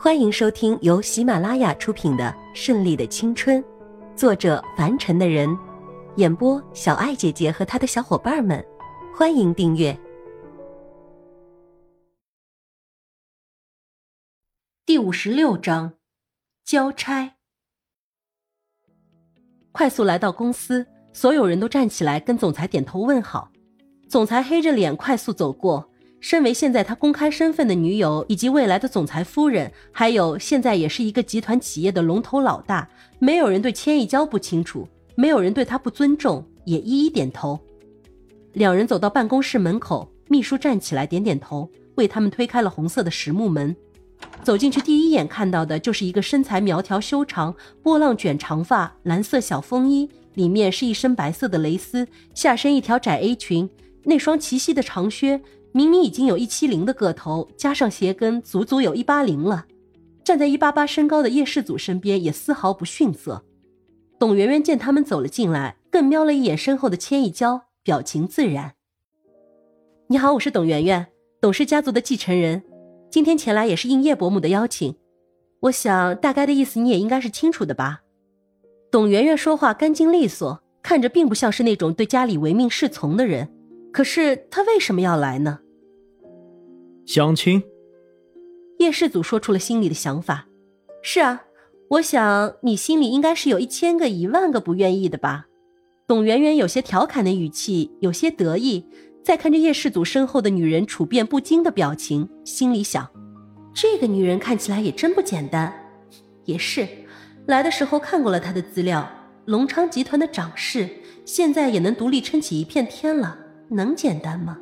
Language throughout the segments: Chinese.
欢迎收听由喜马拉雅出品的《顺利的青春》，作者凡尘的人，演播小爱姐姐和她的小伙伴们。欢迎订阅第五十六章交差。快速来到公司，所有人都站起来跟总裁点头问好。总裁黑着脸快速走过。身为现在他公开身份的女友，以及未来的总裁夫人，还有现在也是一个集团企业的龙头老大，没有人对千亿娇不清楚，没有人对他不尊重，也一一点头。两人走到办公室门口，秘书站起来点点头，为他们推开了红色的实木门。走进去，第一眼看到的就是一个身材苗条、修长、波浪卷长发、蓝色小风衣，里面是一身白色的蕾丝，下身一条窄 A 裙，那双齐膝的长靴。明明已经有一七零的个头，加上鞋跟，足足有一八零了。站在一八八身高的叶世祖身边，也丝毫不逊色。董媛媛见他们走了进来，更瞄了一眼身后的千亿娇，表情自然。你好，我是董媛媛，董氏家族的继承人，今天前来也是应叶伯母的邀请。我想大概的意思你也应该是清楚的吧？董媛媛说话干净利索，看着并不像是那种对家里唯命是从的人。可是他为什么要来呢？相亲。叶世祖说出了心里的想法。是啊，我想你心里应该是有一千个、一万个不愿意的吧？董媛媛有些调侃的语气，有些得意，再看着叶世祖身后的女人处变不惊的表情，心里想：这个女人看起来也真不简单。也是，来的时候看过了她的资料，隆昌集团的掌事，现在也能独立撑起一片天了。能简单吗？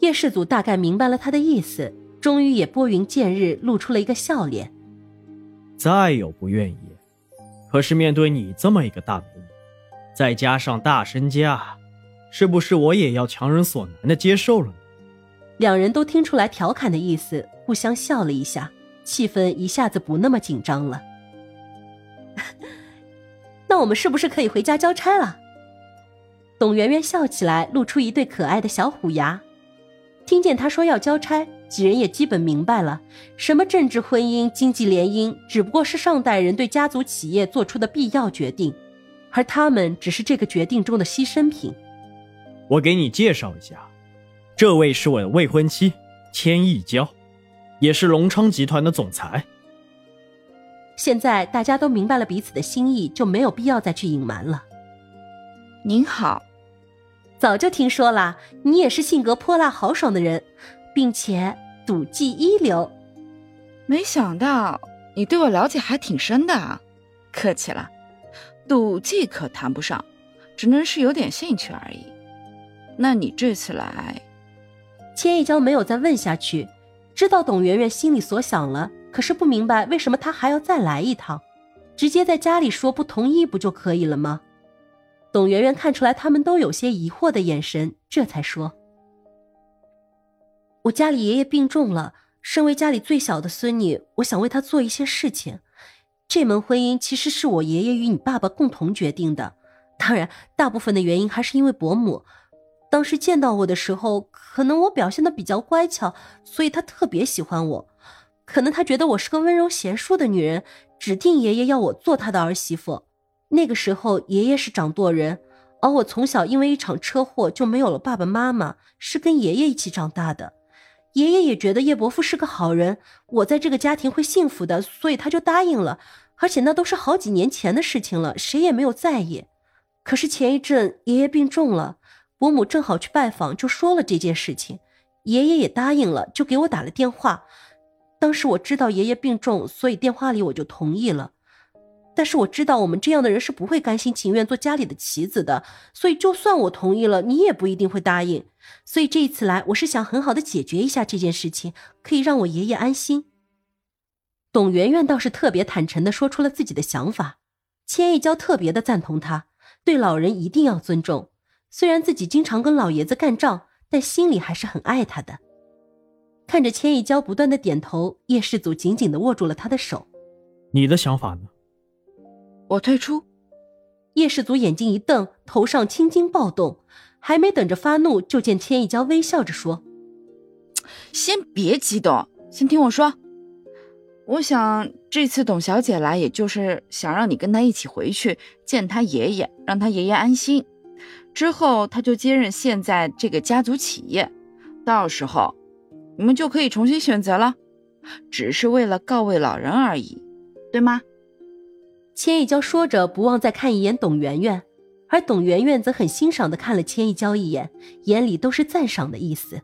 叶世祖大概明白了他的意思，终于也拨云见日，露出了一个笑脸。再有不愿意，可是面对你这么一个大美女，再加上大身家，是不是我也要强人所难的接受了呢？两人都听出来调侃的意思，互相笑了一下，气氛一下子不那么紧张了。那我们是不是可以回家交差了？董媛媛笑起来，露出一对可爱的小虎牙。听见他说要交差，几人也基本明白了，什么政治婚姻、经济联姻，只不过是上代人对家族企业做出的必要决定，而他们只是这个决定中的牺牲品。我给你介绍一下，这位是我的未婚妻千亿娇，也是隆昌集团的总裁。现在大家都明白了彼此的心意，就没有必要再去隐瞒了。您好，早就听说了，你也是性格泼辣豪爽的人，并且赌技一流。没想到你对我了解还挺深的啊，客气了，赌技可谈不上，只能是有点兴趣而已。那你这次来，千一娇没有再问下去，知道董媛媛心里所想了，可是不明白为什么她还要再来一趟，直接在家里说不同意不就可以了吗？董媛媛看出来他们都有些疑惑的眼神，这才说：“我家里爷爷病重了，身为家里最小的孙女，我想为他做一些事情。这门婚姻其实是我爷爷与你爸爸共同决定的，当然，大部分的原因还是因为伯母。当时见到我的时候，可能我表现的比较乖巧，所以他特别喜欢我。可能他觉得我是个温柔贤淑的女人，指定爷爷要我做他的儿媳妇。”那个时候，爷爷是掌舵人，而我从小因为一场车祸就没有了爸爸妈妈，是跟爷爷一起长大的。爷爷也觉得叶伯父是个好人，我在这个家庭会幸福的，所以他就答应了。而且那都是好几年前的事情了，谁也没有在意。可是前一阵爷爷病重了，伯母正好去拜访，就说了这件事情，爷爷也答应了，就给我打了电话。当时我知道爷爷病重，所以电话里我就同意了。但是我知道我们这样的人是不会甘心情愿做家里的棋子的，所以就算我同意了，你也不一定会答应。所以这一次来，我是想很好的解决一下这件事情，可以让我爷爷安心。董媛媛倒是特别坦诚的说出了自己的想法，千一娇特别的赞同她，对老人一定要尊重。虽然自己经常跟老爷子干仗，但心里还是很爱他的。看着千一娇不断的点头，叶世祖紧紧的握住了他的手。你的想法呢？我退出。叶世祖眼睛一瞪，头上青筋暴动，还没等着发怒，就见千一娇微笑着说：“先别激动，先听我说。我想这次董小姐来，也就是想让你跟她一起回去见她爷爷，让她爷爷安心。之后，她就接任现在这个家族企业，到时候你们就可以重新选择了，只是为了告慰老人而已，对吗？千一娇说着，不忘再看一眼董媛媛，而董媛媛则很欣赏的看了千一娇一眼，眼里都是赞赏的意思。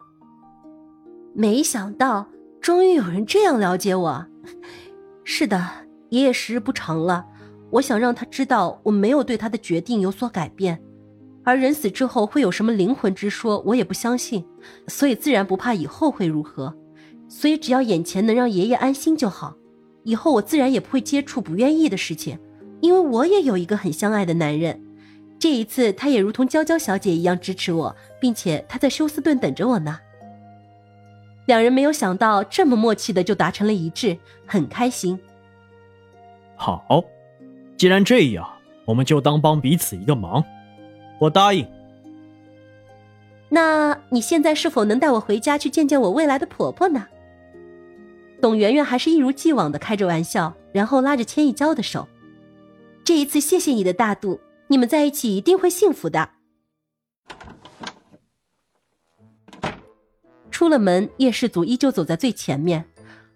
没想到，终于有人这样了解我。是的，爷爷时日不长了，我想让他知道我没有对他的决定有所改变。而人死之后会有什么灵魂之说，我也不相信，所以自然不怕以后会如何。所以只要眼前能让爷爷安心就好。以后我自然也不会接触不愿意的事情，因为我也有一个很相爱的男人。这一次，他也如同娇娇小姐一样支持我，并且他在休斯顿等着我呢。两人没有想到这么默契的就达成了一致，很开心。好，既然这样，我们就当帮彼此一个忙。我答应。那你现在是否能带我回家去见见我未来的婆婆呢？董媛媛还是一如既往的开着玩笑，然后拉着千亿娇的手。这一次谢谢你的大度，你们在一起一定会幸福的。出了门，叶氏族依旧走在最前面，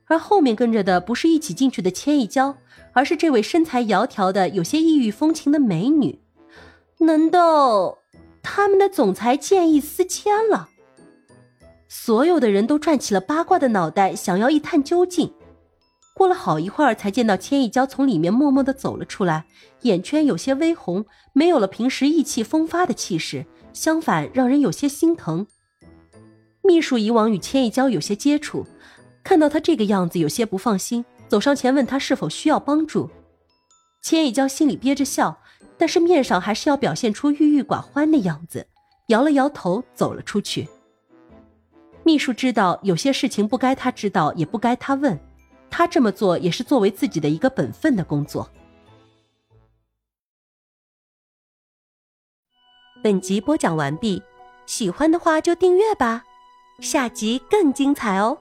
而后面跟着的不是一起进去的千亿娇，而是这位身材窈窕的、有些异域风情的美女。难道他们的总裁见异思迁了？所有的人都转起了八卦的脑袋，想要一探究竟。过了好一会儿，才见到千一娇从里面默默的走了出来，眼圈有些微红，没有了平时意气风发的气势，相反让人有些心疼。秘书以往与千一娇有些接触，看到她这个样子，有些不放心，走上前问她是否需要帮助。千一娇心里憋着笑，但是面上还是要表现出郁郁寡欢的样子，摇了摇头，走了出去。秘书知道有些事情不该他知道，也不该他问，他这么做也是作为自己的一个本分的工作。本集播讲完毕，喜欢的话就订阅吧。下集更精彩哦！